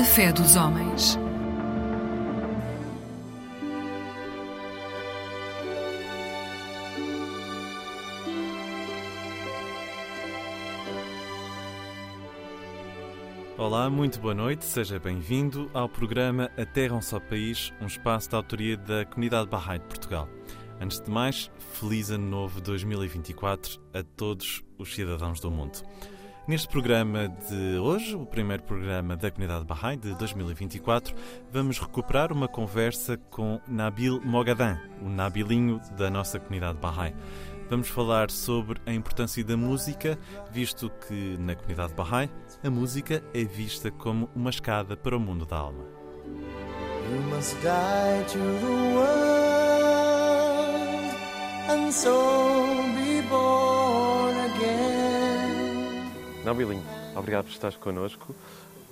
A fé dos homens. Olá, muito boa noite, seja bem-vindo ao programa A Terra um Só País, um espaço de autoria da Comunidade Bahá'í de Portugal. Antes de mais, feliz Ano Novo 2024 a todos os cidadãos do mundo. Neste programa de hoje, o primeiro programa da Comunidade Bahá'í de 2024, vamos recuperar uma conversa com Nabil Mogadan, o Nabilinho da nossa Comunidade Bahá'í. Vamos falar sobre a importância da música, visto que na comunidade Bahá'í a música é vista como uma escada para o mundo da alma. You must die to the world and so be born again. Nabilinho, obrigado por estares connosco.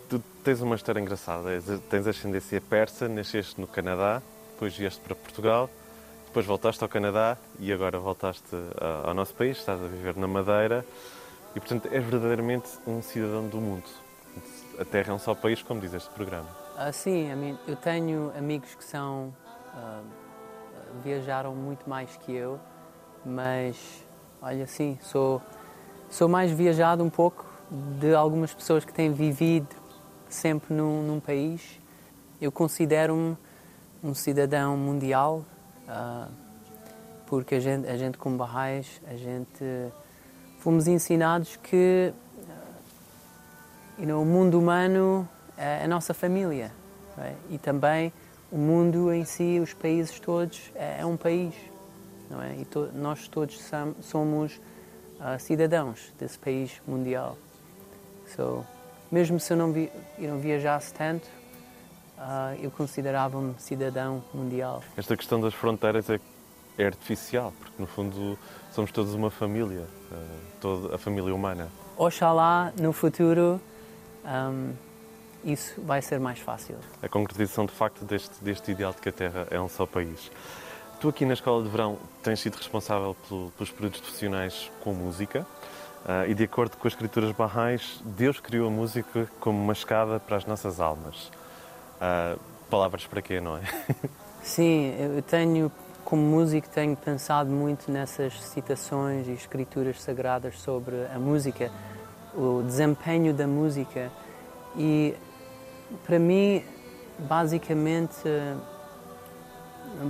Tu tens uma história engraçada, tens ascendência persa, nasceste no Canadá, depois vieste para Portugal depois voltaste ao Canadá e agora voltaste ao nosso país, estás a viver na Madeira e, portanto, és verdadeiramente um cidadão do mundo. A Terra é um só país, como diz este programa. Ah, sim, eu tenho amigos que são. Uh, viajaram muito mais que eu, mas, olha, sim, sou, sou mais viajado um pouco de algumas pessoas que têm vivido sempre num, num país. Eu considero-me um cidadão mundial Uh, porque a gente, a gente como Barrais, a gente fomos ensinados que uh, you know, o mundo humano é a nossa família right? e também o mundo em si, os países todos, é, é um país, não é? E to, nós todos somos uh, cidadãos desse país mundial. So, mesmo se eu não, vi, eu não viajasse tanto, uh, eu considerava-me cidadão mundial. Esta questão das fronteiras é, é artificial, porque no fundo somos todos uma família, uh, toda a família humana. Oxalá no futuro um, isso vai ser mais fácil. A concretização de facto deste, deste ideal de que a Terra é um só país. Tu aqui na Escola de Verão tens sido responsável pelo, pelos períodos profissionais com música uh, e de acordo com as escrituras barrais, Deus criou a música como uma escada para as nossas almas. Uh, palavras para quê, não é? Sim, eu tenho, como músico, tenho pensado muito nessas citações e escrituras sagradas sobre a música, o desempenho da música e, para mim, basicamente,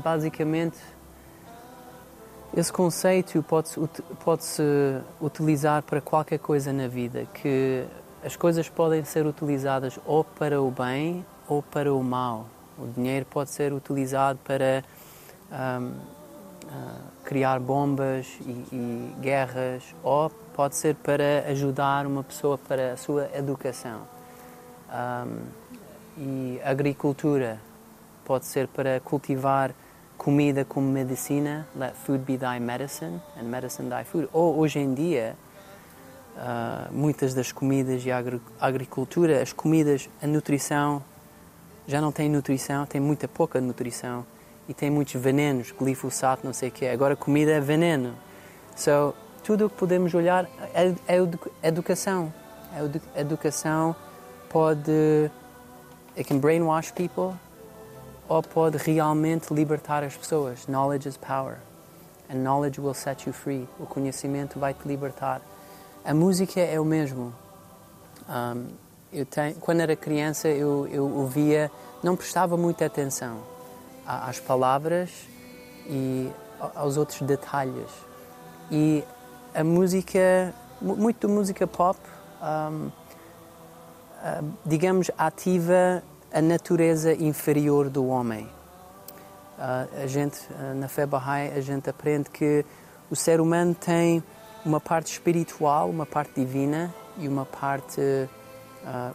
basicamente esse conceito pode-se pode -se utilizar para qualquer coisa na vida, que as coisas podem ser utilizadas ou para o bem ou para o mal. O dinheiro pode ser utilizado para um, uh, criar bombas e, e, guerras, ou pode ser para ajudar uma pessoa para a sua educação. Um, e agricultura pode ser para cultivar comida como medicina, let food be thy medicine and medicine thy food. Ou hoje em dia, uh, muitas das comidas e a agricultura, as comidas, a nutrição já não tem nutrição, tem muita pouca nutrição e tem muitos venenos, glifosato, não sei o que. Agora comida é veneno. So, tudo o que podemos olhar é, é educação. A educação pode it can brainwash people ou pode realmente libertar as pessoas. Knowledge is power. And knowledge will set you free. O conhecimento vai te libertar. A música é o mesmo. Um, eu tenho, quando era criança, eu, eu ouvia, não prestava muita atenção às palavras e aos outros detalhes. E a música, muito música pop, um, digamos, ativa a natureza inferior do homem. Uh, a gente, uh, na fé Bahá'í, a gente aprende que o ser humano tem uma parte espiritual, uma parte divina e uma parte uh,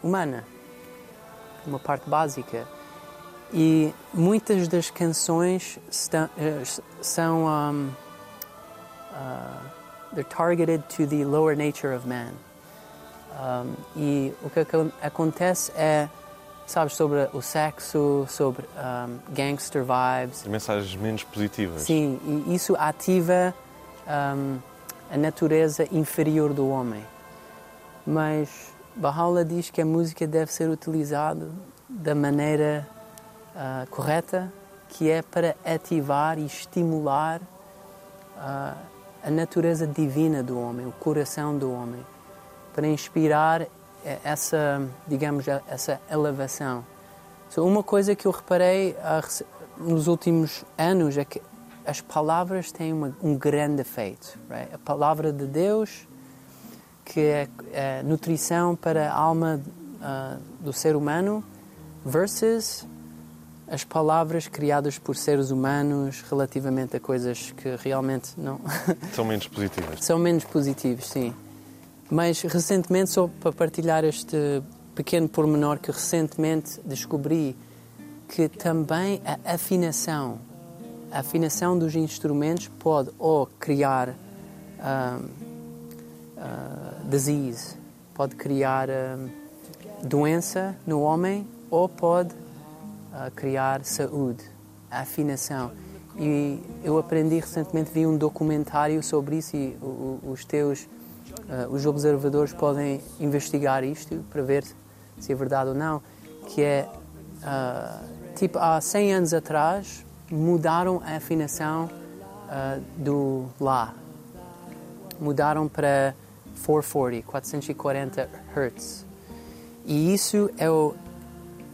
humana, uma parte básica. E muitas das canções uh, são um, they're targeted to the lower nature of man. Um, e o que acontece é, sabes, sobre o sexo, sobre um, gangster vibes. Mensagens menos positivas. Sim, e isso ativa um, a natureza inferior do homem. Mas Baha'u'llah diz que a música deve ser utilizada da maneira uh, correta, que é para ativar e estimular uh, a natureza divina do homem, o coração do homem, para inspirar essa, digamos, essa elevação. So, uma coisa que eu reparei uh, nos últimos anos é que as palavras têm uma, um grande efeito. Right? A palavra de Deus, que é, é nutrição para a alma uh, do ser humano, versus as palavras criadas por seres humanos relativamente a coisas que realmente não. São menos positivas. São menos positivas, sim. Mas recentemente, só para partilhar este pequeno pormenor que recentemente descobri, que também a afinação a afinação dos instrumentos pode ou criar uh, disease, pode criar uh, doença no homem ou pode uh, criar saúde, a afinação. E eu aprendi recentemente, vi um documentário sobre isso e os teus, os observadores podem investigar isto para ver se é verdade ou não, que é, uh, tipo, há 100 anos atrás, mudaram a afinação uh, do Lá. Mudaram para 440, 440 Hz. E isso é, o,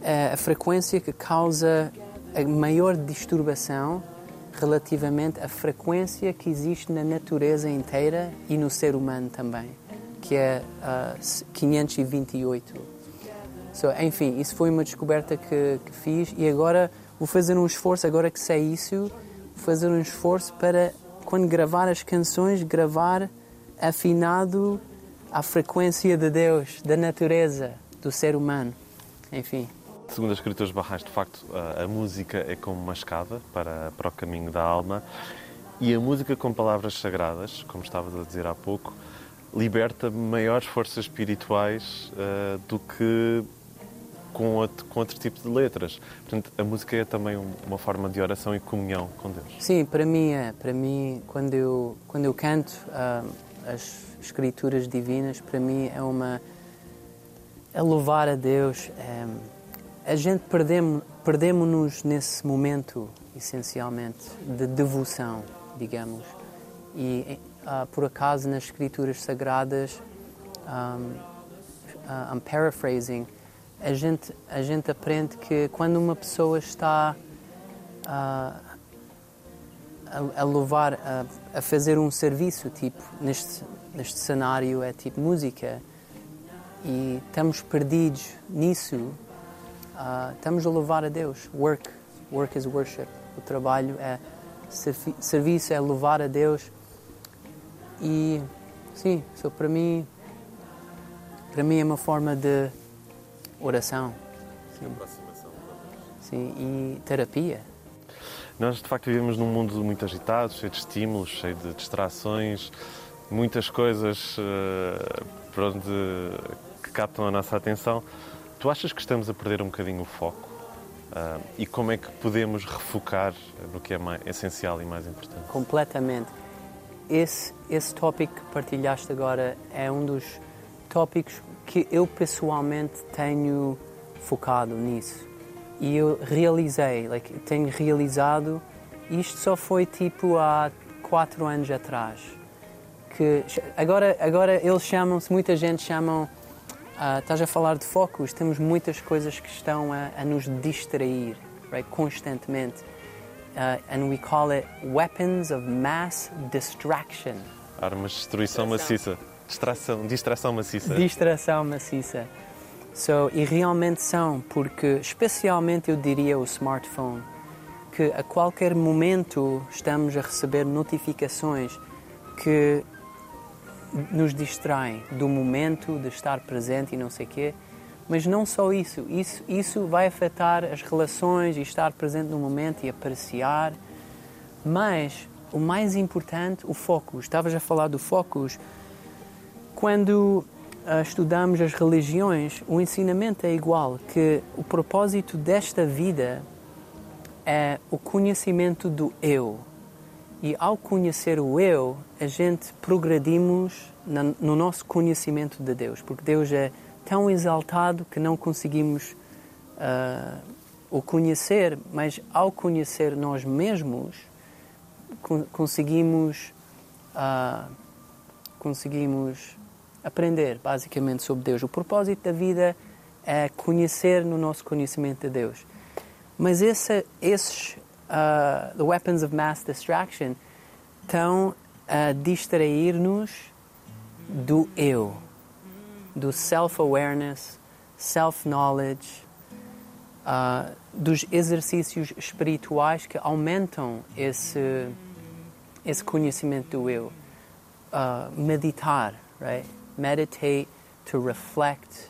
é a frequência que causa a maior disturbação relativamente à frequência que existe na natureza inteira e no ser humano também, que é uh, ah, 528. So, enfim, isso foi uma descoberta que, que fiz e agora vou fazer um esforço, agora que sei isso, vou fazer um esforço para, quando gravar as canções, gravar afinado à frequência de Deus, da natureza, do ser humano. Enfim. Segundo as escrituras barrais, de facto, a, a música é como uma escada para, para o caminho da alma e a música com palavras sagradas, como estavas a dizer há pouco, liberta maiores forças espirituais uh, do que com outro, com outro tipo de letras. Portanto, a música é também uma forma de oração e comunhão com Deus. Sim, para mim é. Para mim, quando eu, quando eu canto uh, as escrituras divinas, para mim é uma... é louvar a Deus. É, a gente perdemos, perdemos-nos nesse momento, essencialmente, de devoção, digamos. E, uh, por acaso, nas escrituras sagradas, um, uh, I'm paraphrasing, a gente, a gente aprende que quando uma pessoa está a, a, a louvar, a, a, fazer um serviço, tipo, neste, neste cenário é tipo música, e estamos perdidos nisso, uh, estamos a louvar a Deus. Work, work is worship. O trabalho é serviço, é louvar a Deus. E sim, so para mim, para mim é uma forma de oração. Sim. Aproximação. Sim, e terapia. Nós, de facto, vivemos num mundo muito agitado, cheio de estímulos, cheio de distrações, muitas coisas uh, por onde, que captam a nossa atenção. Tu achas que estamos a perder um bocadinho o foco? Uh, e como é que podemos refocar no que é mais, essencial e mais importante? Completamente. Esse, esse tópico que partilhaste agora é um dos tópicos que eu pessoalmente tenho focado nisso. E eu realizei, like, tenho realizado, isto só foi tipo há quatro anos atrás. Que agora, agora eles chamam-se, muita gente chamam, uh, estás a falar de focos, temos muitas coisas que estão a, a nos distrair right, constantemente. Uh, and we call it weapons of mass distraction. Armas de destruição maciça. Distração, distração maciça. Distração maciça. So, e realmente são, porque especialmente eu diria o smartphone, que a qualquer momento estamos a receber notificações que nos distraem do momento de estar presente e não sei quê. Mas não só isso, isso, isso vai afetar as relações e estar presente no momento e apreciar. Mas o mais importante, o foco. Estavas a falar do foco quando uh, estudamos as religiões, o ensinamento é igual, que o propósito desta vida é o conhecimento do eu. E ao conhecer o eu, a gente progredimos no nosso conhecimento de Deus, porque Deus é tão exaltado que não conseguimos uh, o conhecer, mas ao conhecer nós mesmos, con conseguimos, uh, conseguimos aprender basicamente sobre Deus. O propósito da vida é conhecer no nosso conhecimento de Deus. Mas esse, esses uh, the weapons of mass distraction estão a distrair-nos do eu, do self-awareness, self-knowledge, uh, dos exercícios espirituais que aumentam esse, esse conhecimento do eu. Uh, meditar, right? Meditate to reflect.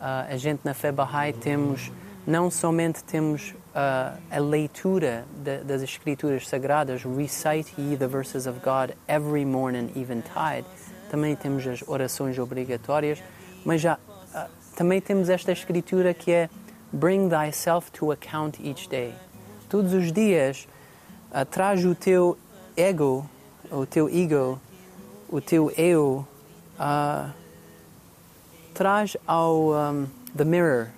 Uh, a gente na Fé Bahá'í temos, não somente temos uh, a leitura de, das Escrituras Sagradas, recite ye the verses of God every morning, eventide. Também temos as orações obrigatórias, mas já uh, também temos esta Escritura que é bring thyself to account each day. Todos os dias uh, traz o teu ego, o teu ego, o teu eu, uh, traz ao um, the mirror,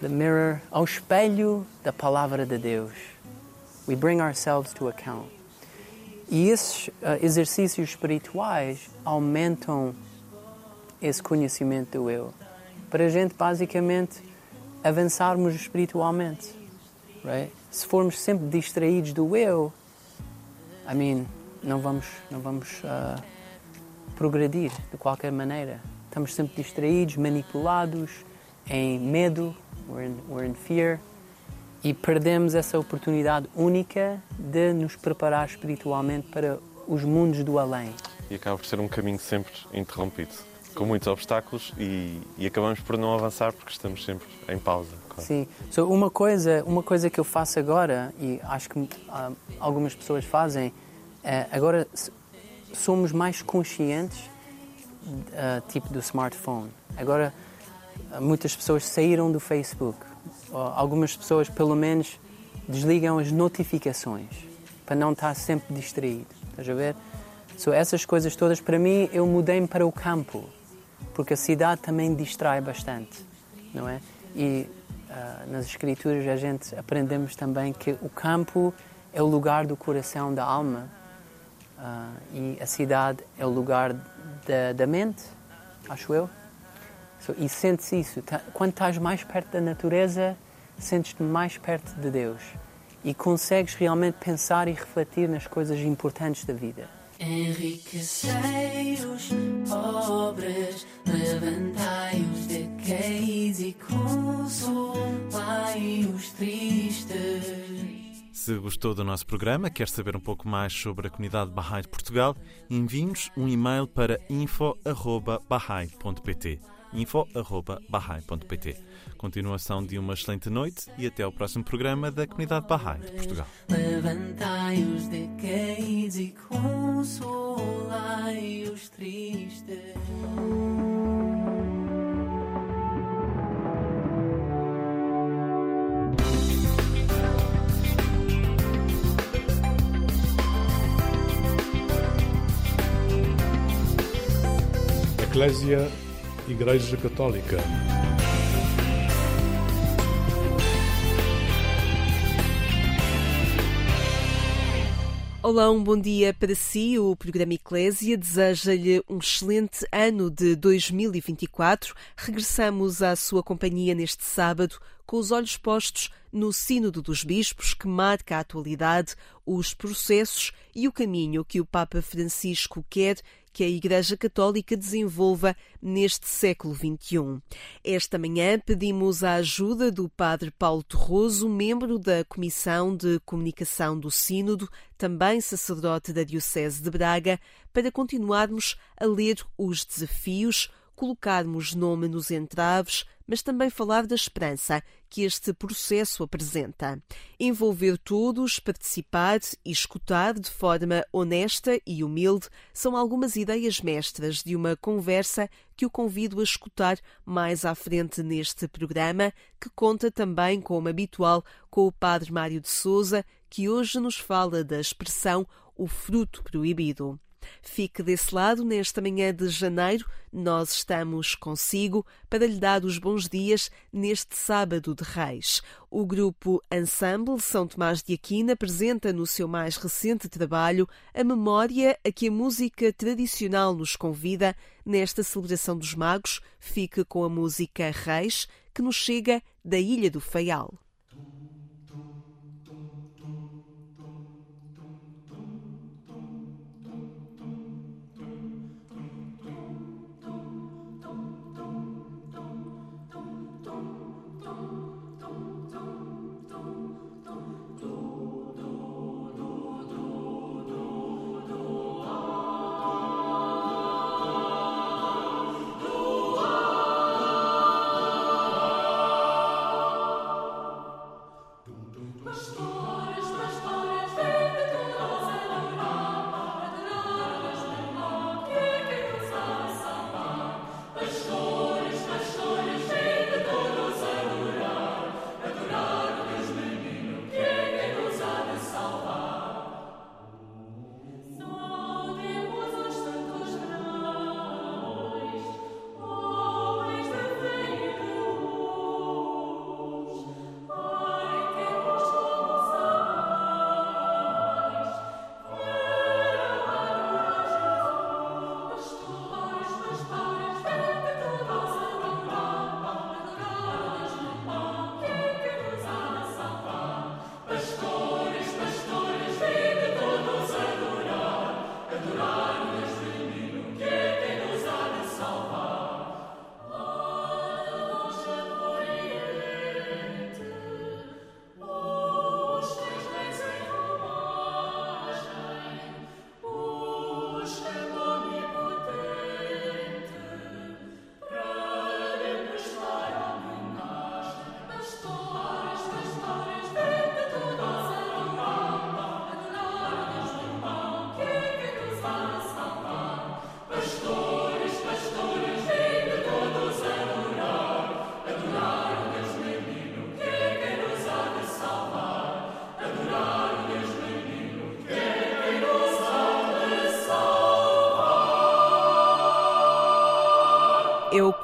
the mirror, ao espelho da palavra de Deus. We bring ourselves to account. E esses uh, exercícios espirituais aumentam esse conhecimento do eu. Para a gente, basicamente, avançarmos espiritualmente. Right? Se formos sempre distraídos do eu, I mean, não vamos, não vamos uh, progredir de qualquer maneira. Estamos sempre distraídos, manipulados, em medo, we're in, we're in fear, e perdemos essa oportunidade única de nos preparar espiritualmente para os mundos do além. E acaba por ser um caminho sempre interrompido, com muitos obstáculos e, e acabamos por não avançar porque estamos sempre em pausa. Claro. Sim, so, uma, coisa, uma coisa que eu faço agora, e acho que uh, algumas pessoas fazem, é agora somos mais conscientes uh, tipo do smartphone. Agora muitas pessoas saíram do Facebook. Algumas pessoas, pelo menos, desligam as notificações para não estar sempre distraído. Estás a ver? So, essas coisas todas, para mim, eu mudei-me para o campo, porque a cidade também distrai bastante, não é? E uh, nas escrituras a gente aprendemos também que o campo é o lugar do coração, da alma, uh, e a cidade é o lugar da, da mente, acho eu. So, e sentes isso. Quando estás mais perto da natureza, sentes-te mais perto de Deus. E consegues realmente pensar e refletir nas coisas importantes da vida. Enriquecei os pobres, levantai os decaís e consolai os tristes. Se gostou do nosso programa, quer saber um pouco mais sobre a comunidade Bahá'í de Portugal, envie-nos um e-mail para info.bahá'í.pt info.bahai.pt. Continuação de uma excelente noite e até ao próximo programa da Comunidade Bahá'í de Portugal. Levantai os decaídos e consolai os tristes. Eclésia Igreja Católica. Olá, um bom dia para si. O programa Eclésia deseja-lhe um excelente ano de 2024. Regressamos à sua companhia neste sábado com os olhos postos no Sínodo dos Bispos, que marca a atualidade, os processos e o caminho que o Papa Francisco quer que a Igreja Católica desenvolva neste século XXI. Esta manhã pedimos a ajuda do Padre Paulo Torroso, membro da Comissão de Comunicação do Sínodo, também sacerdote da Diocese de Braga, para continuarmos a ler os desafios, colocarmos nome nos entraves, mas também falar da esperança que este processo apresenta. Envolver todos, participar e escutar de forma honesta e humilde são algumas ideias mestras de uma conversa que o convido a escutar mais à frente neste programa, que conta também, como habitual, com o Padre Mário de Souza, que hoje nos fala da expressão o fruto proibido. Fique desse lado nesta manhã de janeiro. Nós estamos consigo para lhe dar os bons dias neste sábado de Reis. O grupo Ensemble São Tomás de Aquino apresenta no seu mais recente trabalho a memória a que a música tradicional nos convida nesta celebração dos Magos. Fique com a música Reis, que nos chega da Ilha do Faial.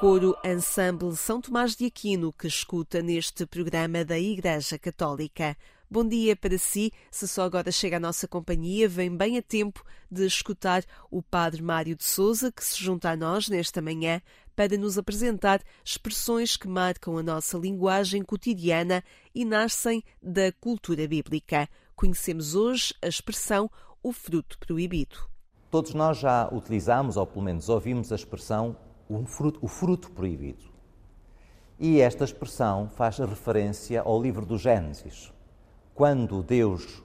Coro Ensemble São Tomás de Aquino que escuta neste programa da Igreja Católica. Bom dia para si. Se só agora chega à nossa companhia, vem bem a tempo de escutar o Padre Mário de Souza, que se junta a nós nesta manhã para nos apresentar expressões que marcam a nossa linguagem cotidiana e nascem da cultura bíblica. Conhecemos hoje a expressão o fruto proibido. Todos nós já utilizamos, ou pelo menos ouvimos a expressão um fruto, o fruto proibido. E esta expressão faz referência ao livro do Gênesis, quando Deus,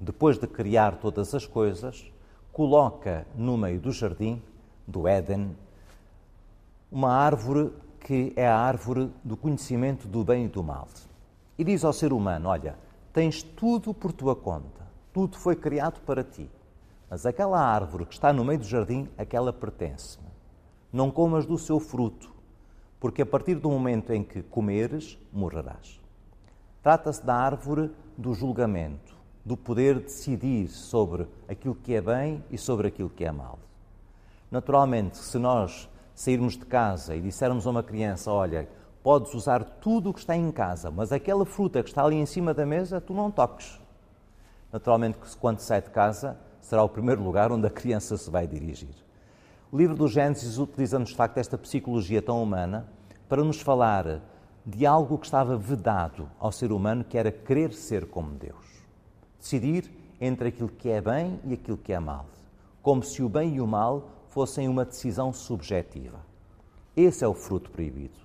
depois de criar todas as coisas, coloca no meio do jardim, do Éden, uma árvore que é a árvore do conhecimento do bem e do mal. E diz ao ser humano: Olha, tens tudo por tua conta, tudo foi criado para ti, mas aquela árvore que está no meio do jardim, aquela pertence não comas do seu fruto, porque a partir do momento em que comeres, morrerás. Trata-se da árvore do julgamento, do poder decidir sobre aquilo que é bem e sobre aquilo que é mal. Naturalmente, se nós sairmos de casa e dissermos a uma criança: Olha, podes usar tudo o que está em casa, mas aquela fruta que está ali em cima da mesa, tu não toques. Naturalmente, quando sai de casa, será o primeiro lugar onde a criança se vai dirigir. O livro do Gênesis utiliza-nos, de facto, esta psicologia tão humana para nos falar de algo que estava vedado ao ser humano, que era querer ser como Deus. Decidir entre aquilo que é bem e aquilo que é mal. Como se o bem e o mal fossem uma decisão subjetiva. Esse é o fruto proibido.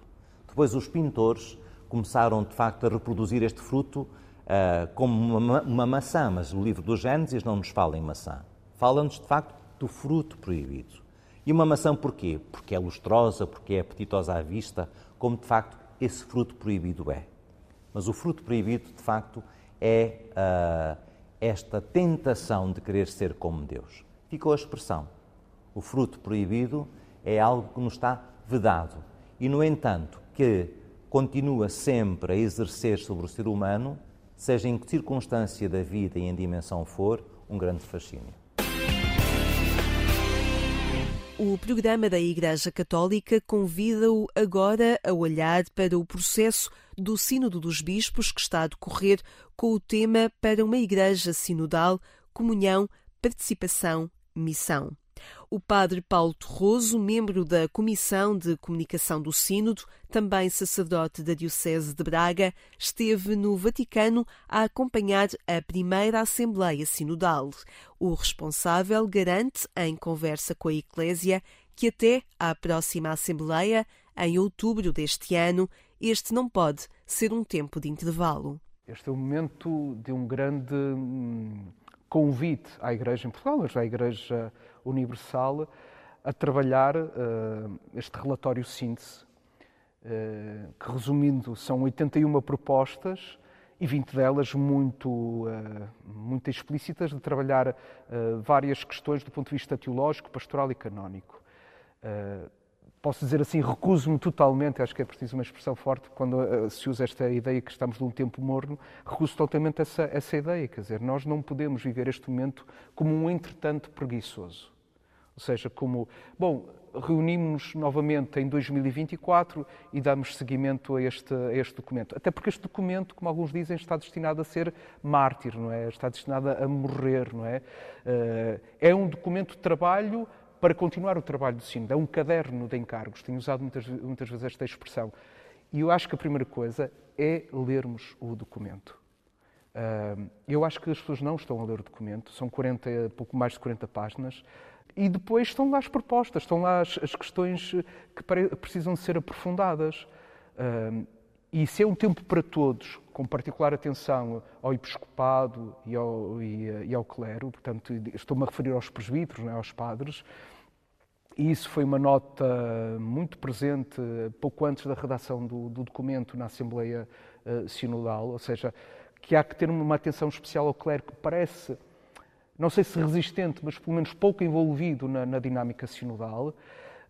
Depois, os pintores começaram, de facto, a reproduzir este fruto uh, como uma, uma maçã, mas o livro do Gênesis não nos fala em maçã. Fala-nos, de facto, do fruto proibido. E uma maçã porquê? Porque é lustrosa, porque é apetitosa à vista, como de facto esse fruto proibido é. Mas o fruto proibido, de facto, é uh, esta tentação de querer ser como Deus. Ficou a expressão. O fruto proibido é algo que nos está vedado. E, no entanto, que continua sempre a exercer sobre o ser humano, seja em que circunstância da vida e em dimensão for, um grande fascínio. O programa da Igreja Católica convida-o agora a olhar para o processo do Sínodo dos Bispos que está a decorrer com o tema para uma Igreja Sinodal, Comunhão, Participação, Missão. O padre Paulo Torroso, membro da Comissão de Comunicação do Sínodo, também sacerdote da Diocese de Braga, esteve no Vaticano a acompanhar a primeira Assembleia Sinodal. O responsável garante, em conversa com a Eclésia, que até à próxima Assembleia, em outubro deste ano, este não pode ser um tempo de intervalo. Este é o momento de um grande hum, convite à Igreja em Portugal, mas à Igreja Universal, a trabalhar uh, este relatório síntese, uh, que resumindo são 81 propostas e 20 delas muito, uh, muito explícitas, de trabalhar várias questões do ponto de vista teológico, pastoral e canónico posso dizer assim, recuso-me totalmente, acho que é preciso uma expressão forte quando uh, se usa esta ideia que estamos num tempo morno, recuso totalmente essa, essa ideia, quer dizer, nós não podemos viver este momento como um entretanto preguiçoso. Ou seja, como, bom, reunimos-nos novamente em 2024 e damos seguimento a este, a este documento. Até porque este documento, como alguns dizem, está destinado a ser mártir, não é? Está destinado a morrer, não é? Uh, é um documento de trabalho para continuar o trabalho do Sínodo. É um caderno de encargos. Tenho usado muitas, muitas vezes esta expressão. E eu acho que a primeira coisa é lermos o documento. Uh, eu acho que as pessoas não estão a ler o documento, são 40, pouco mais de 40 páginas, e depois estão lá as propostas, estão lá as, as questões que precisam ser aprofundadas. E se é um tempo para todos, com particular atenção ao episcopado e ao, e, e ao clero, portanto, estou-me a referir aos presbíteros, é, aos padres, e isso foi uma nota muito presente pouco antes da redação do, do documento na Assembleia uh, Sinodal, ou seja, que há que ter uma atenção especial ao clero que parece, não sei se resistente, mas pelo menos pouco envolvido na, na dinâmica sinodal.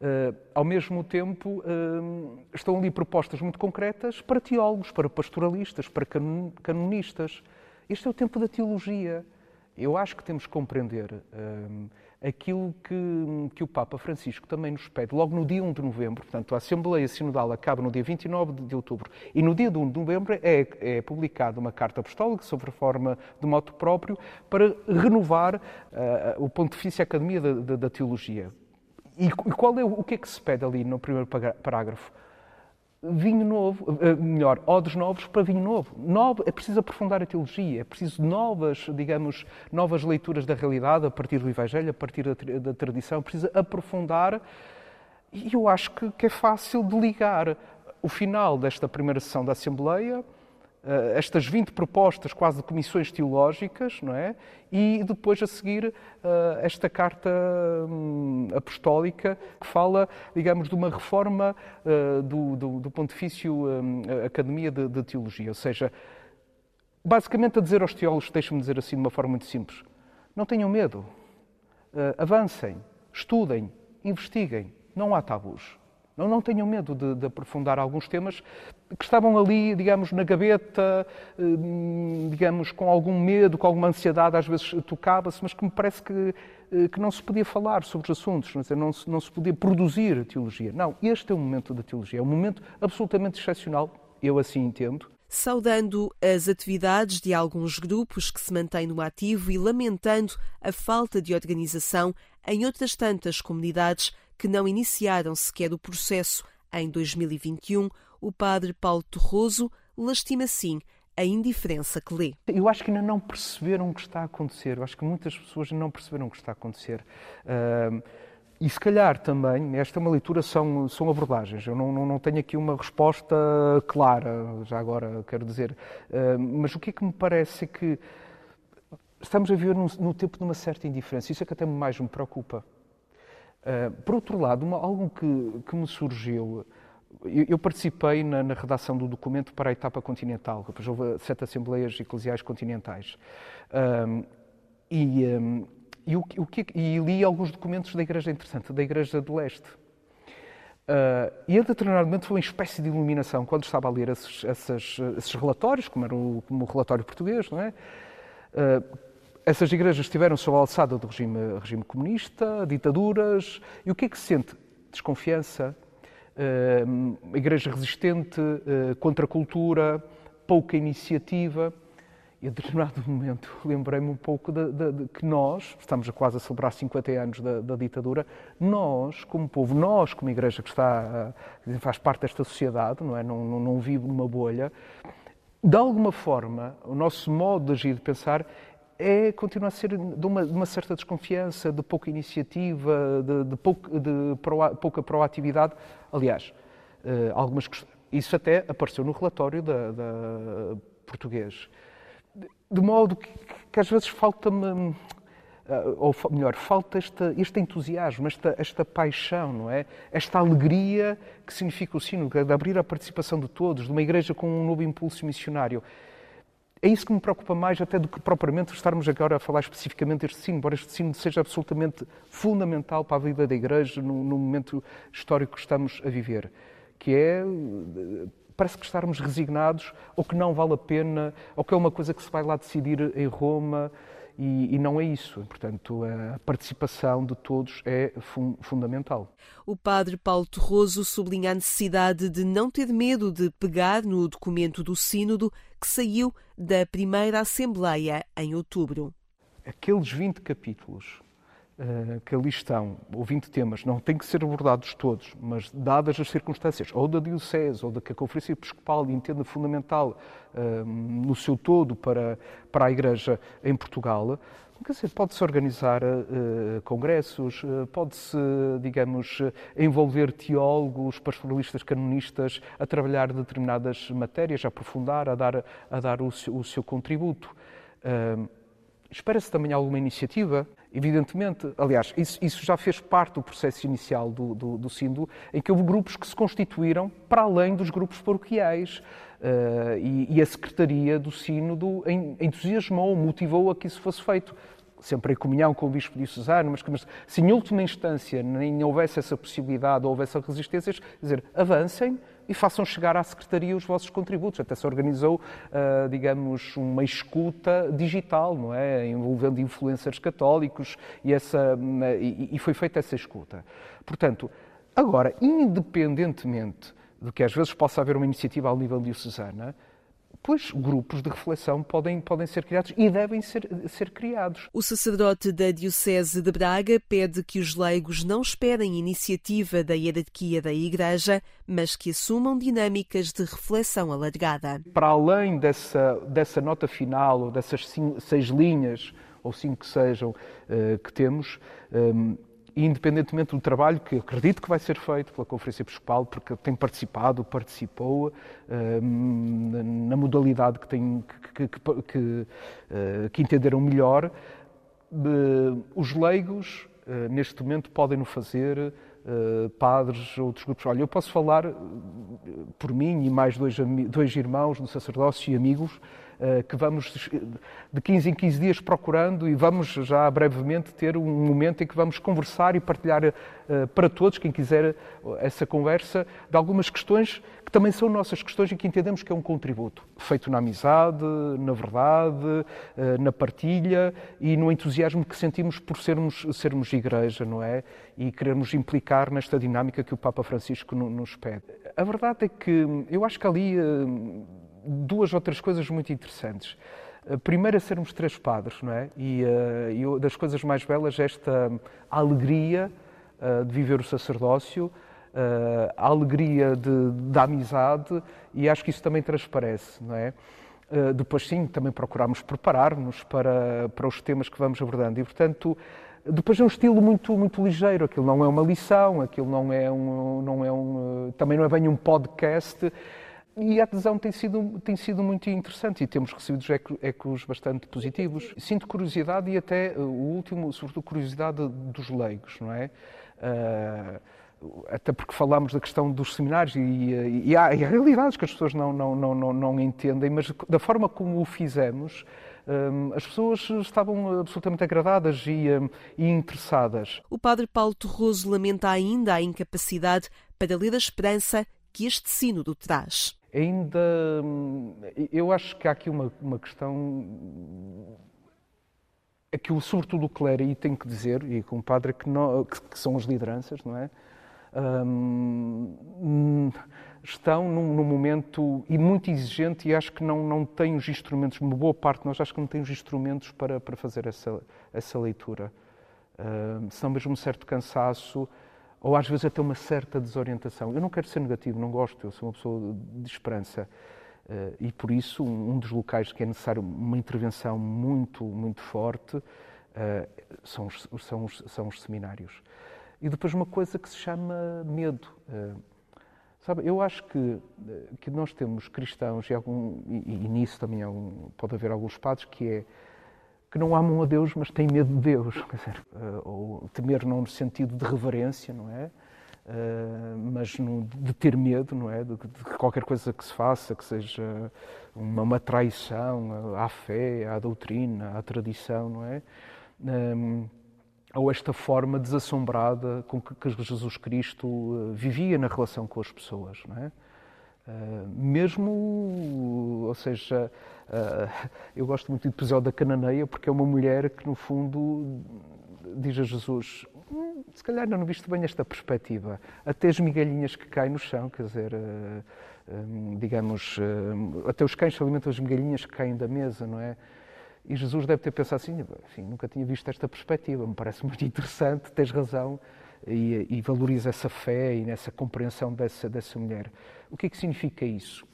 Uh, ao mesmo tempo, uh, estão ali propostas muito concretas para teólogos, para pastoralistas, para canonistas. Este é o tempo da teologia. Eu acho que temos que compreender uh, aquilo que, que o Papa Francisco também nos pede, logo no dia 1 de novembro, portanto, a Assembleia Sinodal acaba no dia 29 de outubro, e no dia de 1 de novembro é, é publicada uma carta apostólica sobre a forma de moto próprio para renovar uh, o Pontifício Academia da, da, da Teologia. E, qual é o que é que se pede ali no primeiro parágrafo? vinho novo, eh, melhor, odres novos para vinho novo. novo. É preciso aprofundar a teologia, é preciso novas, digamos, novas leituras da realidade a partir do Evangelho, a partir da, da tradição. Precisa aprofundar e eu acho que, que é fácil de ligar o final desta primeira sessão da Assembleia estas 20 propostas quase de comissões teológicas, não é? E depois a seguir uh, esta carta um, apostólica que fala, digamos, de uma reforma uh, do, do, do, Pontifício um, Academia de, de, Teologia. Ou seja, basicamente a dizer aos teólogos, deixe-me dizer assim de uma forma muito simples, não tenham medo, avancem, estudem, investiguem, não há tabus. Não, não tenham medo de, de, aprofundar alguns temas que estavam ali, digamos, na gaveta, hum, digamos, com algum medo, com alguma ansiedade, às vezes tocava-se, mas que me parece que, eh, que não se podia falar sobre os assuntos, não, se, não se podia produzir teologia. Não, este é o momento da teologia, é um momento absolutamente excepcional, eu assim entendo. Saudando as atividades de alguns grupos que se mantêm no ativo e lamentando a falta de organização em outras tantas comunidades que não iniciaram sequer o processo em 2021, o padre Paulo Torroso lastima sim a indiferença que lê. Eu acho que ainda não perceberam o que está a acontecer. Eu acho que muitas pessoas não perceberam o que está a acontecer. Uh, e se calhar também, esta é uma leitura, são, são abordagens. Eu não, não, não tenho aqui uma resposta clara, já agora quero dizer. Uh, mas o que é que me parece é que estamos a viver no, no tempo de uma certa indiferença. Isso é que até mais me preocupa. Uh, por outro lado, uma, algo que, que me surgiu, eu, eu participei na, na, redação do documento para a etapa continental, depois houve sete assembleias eclesiais continentais. Um, e, um, e, o, o que, e, li alguns documentos da Igreja interessante, da Igreja de Leste. Uh, e a determinado momento foi uma espécie de iluminação quando estava a ler esses, esses, esses relatórios, como era o, como o relatório português, não é? Uh, essas igrejas estiveram sob a alçada do regime, regime comunista, ditaduras, e o que é que se sente? Desconfiança, uh, igreja resistente, uh, contra a cultura, pouca iniciativa. E a determinado momento lembrei-me um pouco de, de, de, que nós, estamos a quase a celebrar 50 anos da, da, ditadura, nós, como povo, nós, como igreja que está, faz parte desta sociedade, não é? Não, não, não numa bolha, de alguma forma, o nosso modo de agir, de pensar, é continuar a ser de uma, de uma certa desconfiança, de pouca iniciativa, de, de, pouca, de pro, pouca proatividade. Aliás, uh, algumas isso até apareceu no relatório da, da português. De modo que, que às vezes falta-me ah, ou melhor, falta este, este entusiasmo, esta, esta paixão, não é? Esta alegria que significa o sino, de abrir a participação de todos, de uma igreja com um novo impulso missionário. É isso que me preocupa mais até do que propriamente estarmos agora a falar especificamente deste sino, embora este sino seja absolutamente fundamental para a vida da igreja no, no momento histórico que estamos a viver, que é parece que estarmos resignados ou que não vale a pena, ou que é uma coisa que se vai lá decidir em Roma, e, e, não é isso. Portanto, a participação de todos é fun fundamental. O padre Paulo Torroso sublinha a necessidade de não ter medo de pegar no documento do Sínodo que saiu da primeira Assembleia em outubro. Aqueles 20 capítulos que ali estão, ou 20 temas, não têm que ser abordados todos, mas dadas as circunstâncias, ou da Diocese, ou da que a Conferência Episcopal entenda fundamental uh, no seu todo para, para a Igreja em Portugal, pode-se organizar uh, congressos, uh, pode-se, digamos, envolver teólogos, pastoralistas, canonistas a trabalhar determinadas matérias, a aprofundar, a dar, a dar o, seu, o seu contributo. Uh, Espera-se também alguma iniciativa Evidentemente, aliás, isso, isso, já fez parte do processo inicial do, do, do em que houve grupos que se constituíram para além dos grupos paroquiais. Uh, e, e, a Secretaria do Sínodo entusiasmou, motivou a que isso fosse feito. Sempre em comunhão com o Bispo Diocesano, mas, mas se em última instância nem houvesse essa possibilidade ou houvesse resistências, dizer, avancem, e façam chegar à Secretaria os vossos contributos. Até se organizou, uh, digamos, uma escuta digital, não é? Envolvendo influencers católicos e, essa, e, e foi feita essa escuta. Portanto, agora, independentemente de que às vezes possa haver uma iniciativa ao nível diocesana, pois grupos de reflexão podem, podem ser criados e devem ser, ser criados. O sacerdote da Diocese de Braga pede que os leigos não esperem iniciativa da hierarquia da Igreja, mas que assumam dinâmicas de reflexão alargada. Para além dessa, dessa nota final, ou dessas cinco, seis linhas, ou cinco que sejam, uh, que temos, um, independentemente do trabalho que acredito que vai ser feito pela Conferência Episcopal, porque tem participado, participou uh, na modalidade que, tem, que, que, que, uh, que entenderam melhor, uh, os leigos, neste momento, podem no fazer. padres, outros grupos. Olha, eu posso falar por mim e mais dois, dois irmãos no sacerdócio e amigos que vamos de 15 em 15 dias procurando e vamos já brevemente ter um momento em que vamos conversar e partilhar eh, para todos, quem quiser essa conversa, de algumas questões que também são nossas questões e que entendemos que é um contributo, feito na amizade, na verdade, eh, na partilha e no entusiasmo que sentimos por sermos, sermos igreja, não é? E queremos implicar nesta dinâmica que o Papa Francisco nos pede. A verdade é que eu acho que ali duas ou três coisas muito interessantes. A primeira, sermos três padres, não é? E, uh, das coisas mais belas, esta alegria uh, de viver o sacerdócio, uh, a alegria de, da amizade, e acho que isso também transparece, não é? depois, sim, também procuramos preparar-nos para, para os temas que vamos abordando. E, portanto, depois é um estilo muito, muito ligeiro, aquilo não é uma lição, aquilo não é um, não é um, também não é bem um podcast, e a adesão tem sido, tem sido muito interessante e temos recebido ecos bastante positivos. Sinto curiosidade e até eh, o último, sobretudo curiosidade dos leigos, não é? Uh, até porque falamos da questão dos seminários e, e, e, há, e há realidades que as pessoas não, não, não, não, não entendem, mas da forma como o fizemos, as pessoas estavam absolutamente agradadas e, e, interessadas. O padre Paulo Torroso lamenta ainda a incapacidade para ler a esperança que este sínodo traz ainda. Eu acho que há aqui uma, uma questão aquilo, sobretudo o clero, e tenho que dizer, e com o padre, que, não, que, que são as lideranças, não é? Um, estão num, num, momento e muito exigente e acho que não, não têm os instrumentos, uma boa parte de nós acho que não tem os instrumentos para, para fazer essa, essa leitura. Uh, senão mesmo um certo cansaço ou às vezes até uma certa desorientação. Eu não quero ser negativo, não gosto, eu sou uma pessoa de esperança. Uh, e por isso, um, um, dos locais que é necessário uma intervenção muito, muito forte uh, são, os, são, os, são os seminários. E depois uma coisa que se chama medo. Uh, sabe, eu acho que, que nós temos cristãos, e, algum, e, e nisso também algum, pode haver alguns padres, que é que não amam a Deus, mas têm medo de Deus. Dizer, ou temer não no sentido de reverência, não é? Uh, mas no, de ter medo, não é? De, de, qualquer coisa que se faça, que seja uma, uma traição à fé, à doutrina, à tradição, não é? Um, ou esta forma desassombrada com que, que Jesus Cristo uh, vivia na relação com as pessoas, não é? Uh, mesmo, ou seja, uh, eu gosto muito do episódio da Cananeia porque é uma mulher que, no fundo, diz a Jesus: hum, se calhar não viste bem esta perspectiva. Até as migalhinhas que caem no chão, quer dizer, uh, digamos, até os cães se alimentam as migalhinhas que caem da mesa, não é? E Jesus deve ter pensado assim, enfim, nunca tinha visto esta perspectiva, me parece muito interessante, tens razão, e, e valoriza essa fé e nessa compreensão dessa, dessa mulher. O que é que significa isso?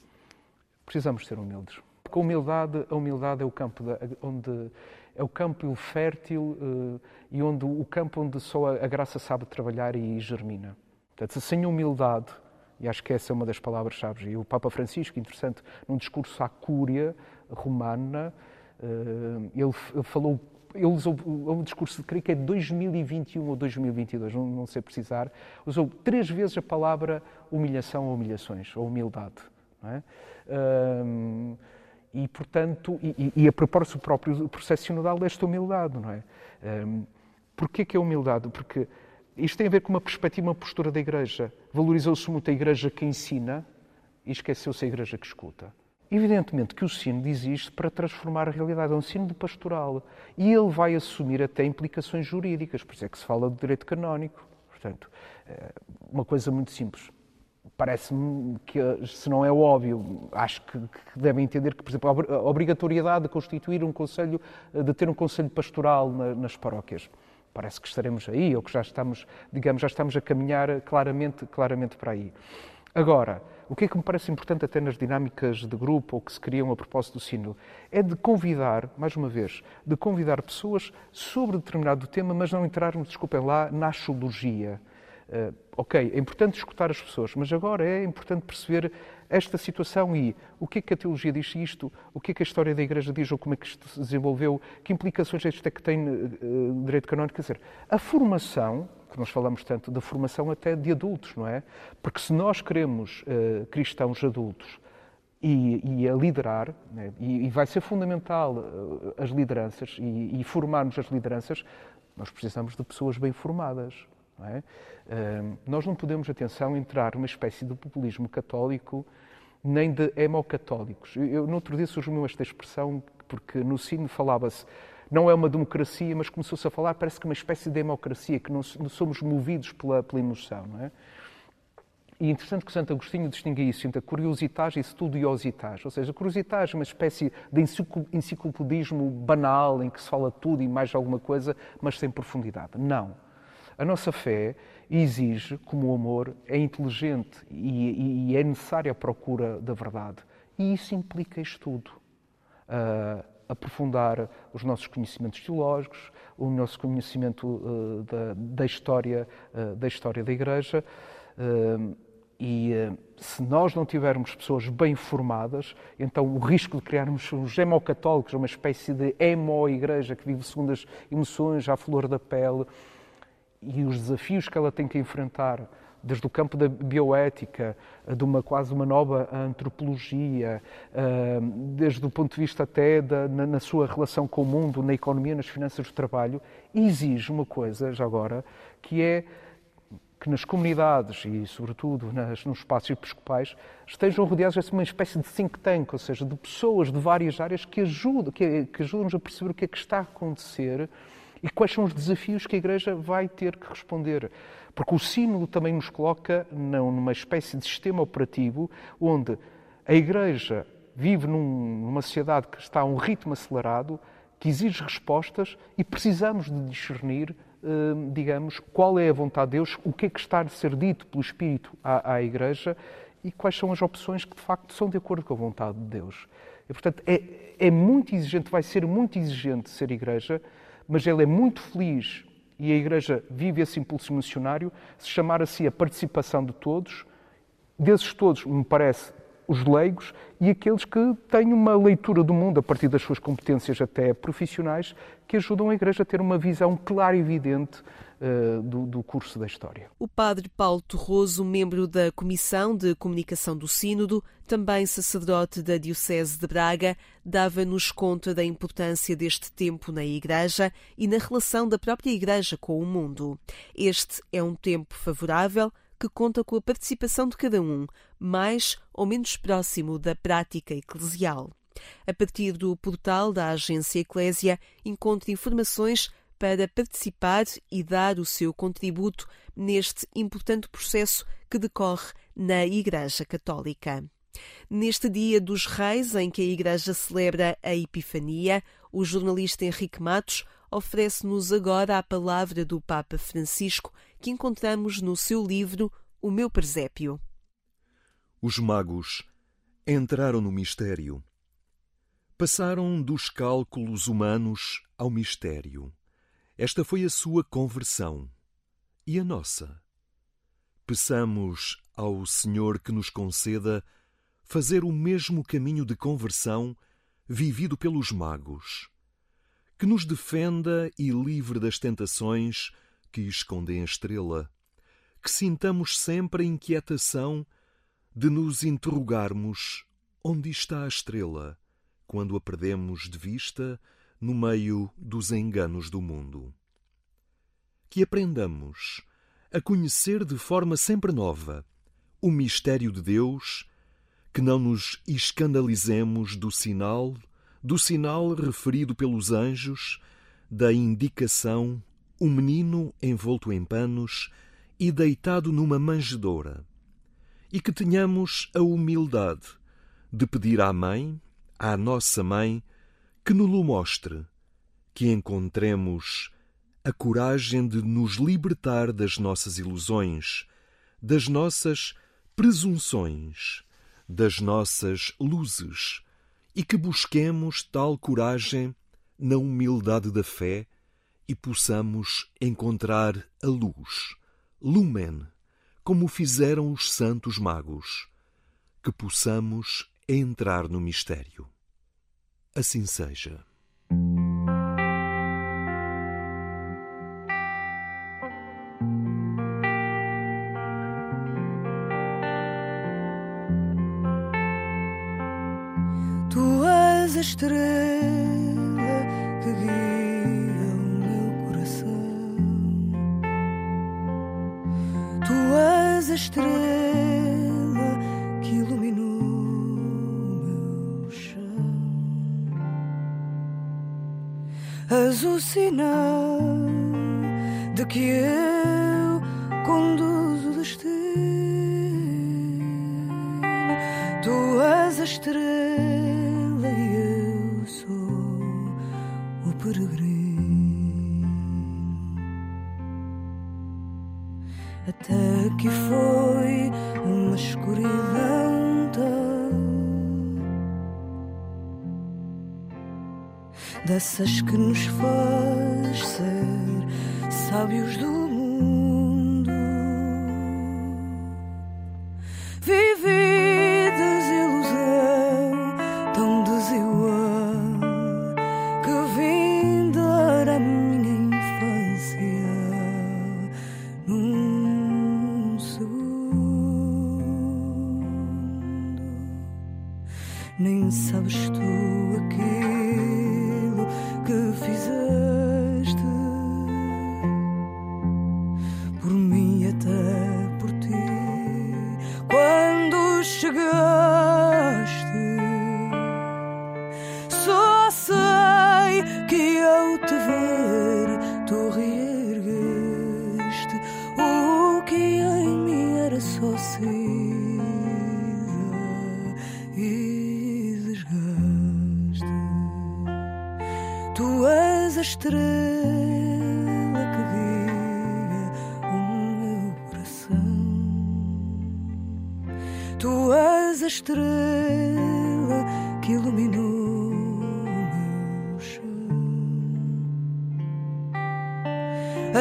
Precisamos ser humildes. Com humildade, a humildade é o campo da, onde é o campo fértil uh, e onde o campo onde só a, a graça sabe trabalhar e germina. Portanto, sem humildade, e acho que essa é uma das palavras-chave, e o Papa Francisco, interessante, num discurso à Cúria romana, ele, ele falou ele usou um discurso, creio que é de 2021 ou 2022, não, sei precisar, usou três vezes a palavra humilhação ou humilhações, ou humildade. É? Um, e, portanto, e, e a propósito do próprio processo sinodal desta humildade, não é? Um, Porquê que é humildade? Porque isto tem a ver com uma perspectiva, uma postura da Igreja. Valorizou-se muito a Igreja que ensina e esqueceu-se a Igreja que escuta. Evidentemente que o sino isto para transformar a realidade, é um sino de pastoral. E ele vai assumir até implicações jurídicas, por isso é que se fala de direito canónico. Portanto, é uma coisa muito simples. Parece-me que, se não é óbvio, acho que, que, devem entender que, por exemplo, a obrigatoriedade de constituir um conselho, de ter um conselho pastoral na, nas paróquias. Parece que estaremos aí, ou que já estamos, digamos, já estamos a caminhar claramente, claramente para aí. Agora, o que é que me parece importante até nas dinâmicas de grupo ou que se criam a propósito do sino é de convidar, mais uma vez, de convidar pessoas sobre determinado tema, mas não entrarmos, desculpem lá, na axiologia. Uh, ok, é importante escutar as pessoas, mas agora é importante perceber esta situação e o que é que a teologia diz isto, o que é que a história da Igreja diz ou como é que isto se desenvolveu, que implicações é isto que tem uh, direito canónico. Quer dizer, a formação que nós falamos tanto da formação até de adultos, não é? Porque se nós queremos uh, cristãos adultos e, e a liderar, né? e, e, vai ser fundamental uh, as lideranças e, e, formarmos as lideranças, nós precisamos de pessoas bem formadas. Não é? Uh, nós não podemos, atenção, entrar numa espécie de populismo católico nem de hemocatólicos. Eu, no outro dia surgiu esta expressão, porque no sino falava-se não é uma democracia, mas começou-se a falar, parece que uma espécie de democracia, que não, somos movidos pela, pela emoção, não é? E é interessante que Santo Agostinho distingue isso entre a curiositas e estudiositas. Ou seja, a curiositas é uma espécie de enciclopedismo banal em que se fala tudo e mais alguma coisa, mas sem profundidade. Não. A nossa fé exige, como o amor, é inteligente e, e é necessária a procura da verdade. E isso implica estudo. Uh, aprofundar os nossos conhecimentos teológicos, o nosso conhecimento uh, da, da, história, uh, da história da Igreja. E se nós não tivermos pessoas bem formadas, então o risco de criarmos os hemocatólicos, uma espécie de emo-igreja que vive segundo as emoções, à flor da pele, e os desafios que ela tem que enfrentar desde o campo da bioética, de uma quase uma nova antropologia, desde o ponto de vista até da, na, na, sua relação com o mundo, na economia, nas finanças do trabalho, exige uma coisa, já agora, que é que nas comunidades e, sobretudo, nas, nos espaços episcopais estejam rodeados de uma espécie de think tank, ou seja, de pessoas de várias áreas que ajudam, que, que ajudam-nos a perceber o que é que está a acontecer e quais são os desafios que a Igreja vai ter que responder. Porque o Sínodo também nos coloca numa espécie de sistema operativo onde a Igreja vive num, numa sociedade que está a um ritmo acelerado, que exige respostas e precisamos de discernir, eh, digamos, qual é a vontade de Deus, o que é que está a ser dito pelo Espírito à, à Igreja e quais são as opções que de facto são de acordo com a vontade de Deus. E, portanto, é, é muito exigente, vai ser muito exigente ser Igreja, mas ele é muito feliz e a Igreja vive esse impulso missionário, se chamar assim a participação de todos, desses todos, me parece, os leigos e aqueles que têm uma leitura do mundo a partir das suas competências até profissionais que ajudam a Igreja a ter uma visão clara e evidente uh, do, do, curso da história. O padre Paulo Torroso, membro da Comissão de Comunicação do Sínodo, também sacerdote da Diocese de Braga, dava-nos conta da importância deste tempo na Igreja e na relação da própria Igreja com o mundo. Este é um tempo favorável que conta com a participação de cada um, mais ou menos próximo da prática eclesial. A partir do portal da Agência Eclésia, encontre informações para participar e dar o seu contributo neste importante processo que decorre na Igreja Católica. Neste Dia dos Reis, em que a Igreja celebra a Epifania, o jornalista Henrique Matos oferece-nos agora a palavra do Papa Francisco, que encontramos no seu livro O Meu Presépio. Os magos entraram no mistério. Passaram dos cálculos humanos ao mistério. Esta foi a sua conversão. E a nossa? Peçamos ao Senhor que nos conceda fazer o mesmo caminho de conversão vivido pelos magos que nos defenda e livre das tentações que escondem a estrela, que sintamos sempre a inquietação de nos interrogarmos onde está a estrela quando a perdemos de vista no meio dos enganos do mundo. Que aprendamos a conhecer de forma sempre nova o mistério de Deus, que não nos escandalizemos do sinal do sinal referido pelos anjos, da indicação, um menino envolto em panos e deitado numa manjedoura, e que tenhamos a humildade de pedir à Mãe, à nossa Mãe, que nos mostre, que encontremos a coragem de nos libertar das nossas ilusões, das nossas presunções, das nossas luzes e que busquemos tal coragem na humildade da fé e possamos encontrar a luz, lumen, como fizeram os santos magos, que possamos entrar no mistério. Assim seja. A estrela que guia o meu coração. Tu és a estrela que iluminou meu chão. És o sinal de que eu conduzo o destino. Tu és a estrela peregrino até que foi uma escuridão dessas que nos faz ser sábios do mundo.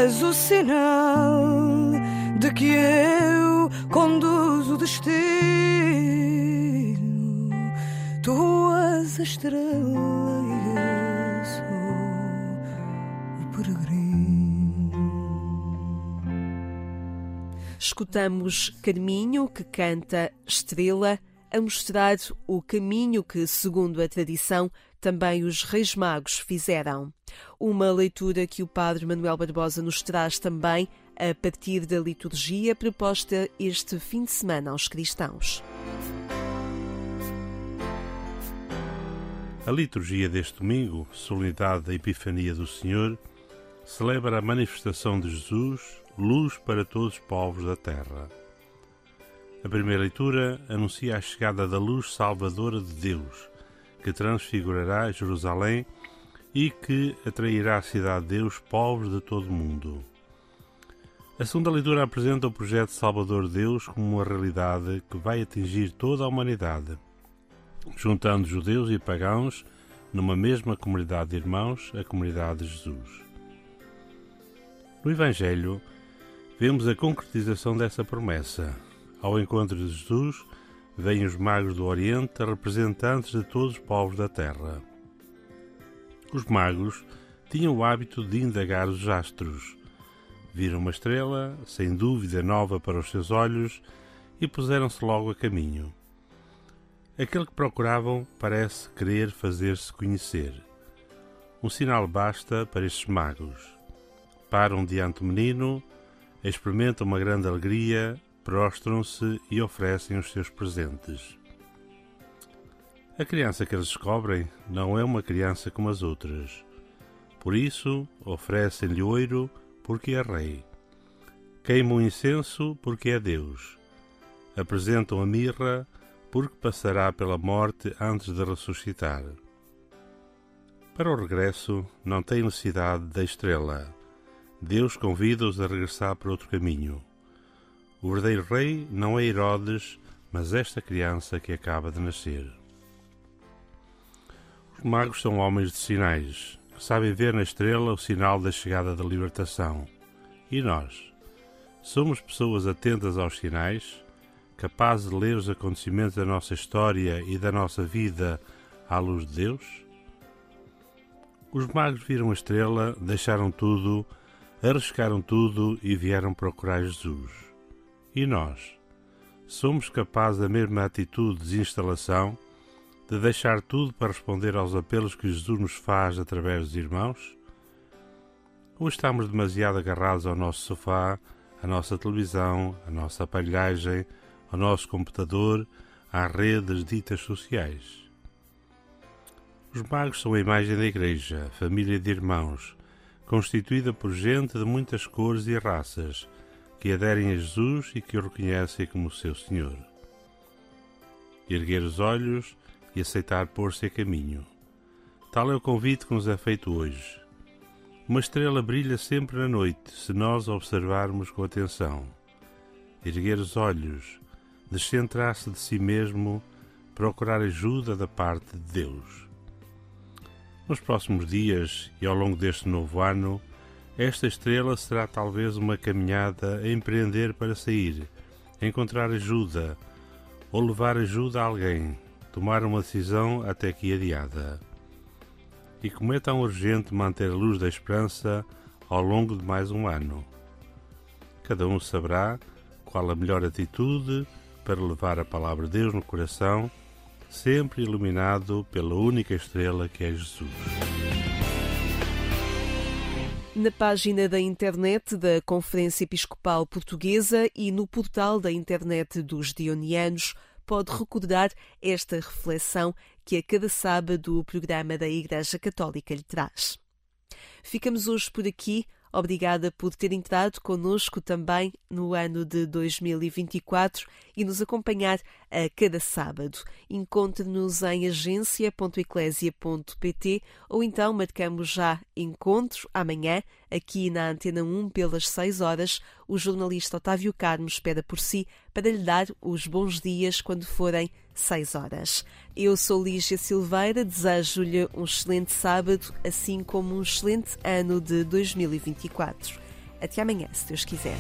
És o sinal de que eu conduzo o destino. Tu és a estrela e eu sou o peregrino. Escutamos Carminho, que canta Estrela, a mostrar o caminho que, segundo a tradição, também os Reis Magos fizeram. Uma leitura que o Padre Manuel Barbosa nos traz também a partir da liturgia proposta este fim de semana aos cristãos. A liturgia deste domingo, solenidade da Epifania do Senhor, celebra a manifestação de Jesus, luz para todos os povos da terra. A primeira leitura anuncia a chegada da luz salvadora de Deus, que transfigurará Jerusalém e que atrairá à cidade de Deus povos de todo o mundo. A segunda leitura apresenta o projeto Salvador de Deus como uma realidade que vai atingir toda a humanidade, juntando judeus e pagãos numa mesma comunidade de irmãos, a comunidade de Jesus. No Evangelho, vemos a concretização dessa promessa. Ao encontro de Jesus, vêm os magos do Oriente, representantes de todos os povos da terra. Os magos tinham o hábito de indagar os astros. Viram uma estrela, sem dúvida nova para os seus olhos, e puseram-se logo a caminho. Aquele que procuravam parece querer fazer-se conhecer. Um sinal basta para estes magos. Param diante do menino, experimentam uma grande alegria, prostram-se e oferecem os seus presentes. A criança que eles descobrem não é uma criança como as outras. Por isso, oferecem-lhe ouro, porque é rei. Queimam incenso, porque é Deus. Apresentam a mirra, porque passará pela morte antes de ressuscitar. Para o regresso, não tem necessidade da estrela. Deus convida-os a regressar para outro caminho. O verdadeiro rei não é Herodes, mas esta criança que acaba de nascer. Os magos são homens de sinais, que sabem ver na estrela o sinal da chegada da libertação. E nós? Somos pessoas atentas aos sinais, capazes de ler os acontecimentos da nossa história e da nossa vida à luz de Deus? Os magos viram a estrela, deixaram tudo, arriscaram tudo e vieram procurar Jesus. E nós? Somos capazes da mesma atitude de desinstalação, de deixar tudo para responder aos apelos que Jesus nos faz através dos irmãos? Ou estamos demasiado agarrados ao nosso sofá, à nossa televisão, à nossa aparelhagem, ao nosso computador, às redes ditas sociais? Os magos são a imagem da Igreja, família de irmãos, constituída por gente de muitas cores e raças, que aderem a Jesus e que o reconhecem como seu Senhor. Erguer os olhos e aceitar pôr-se a caminho. Tal é o convite que nos é feito hoje. Uma estrela brilha sempre na noite, se nós observarmos com atenção. Erguer os olhos, descentrar-se de si mesmo, procurar ajuda da parte de Deus. Nos próximos dias e ao longo deste novo ano, esta estrela será talvez uma caminhada a empreender para sair, encontrar ajuda ou levar ajuda a alguém, tomar uma decisão até aqui adiada. E como é tão urgente manter a luz da esperança ao longo de mais um ano? Cada um saberá qual a melhor atitude para levar a palavra de Deus no coração sempre iluminado pela única estrela que é Jesus. Na página da internet da Conferência Episcopal Portuguesa e no portal da internet dos Dionianos, pode recordar esta reflexão que a cada sábado o programa da Igreja Católica lhe traz. Ficamos hoje por aqui. Obrigada por ter entrado conosco também no ano de 2024 e nos acompanhar a cada sábado. Encontre-nos em agência.eclésia.pt ou então marcamos já encontro amanhã, aqui na Antena 1, pelas 6 horas. O jornalista Otávio Carmo espera por si para lhe dar os bons dias quando forem 6 horas. Eu sou Lígia Silveira, desejo-lhe um excelente sábado, assim como um excelente ano de 2024. Até amanhã, se Deus quiser.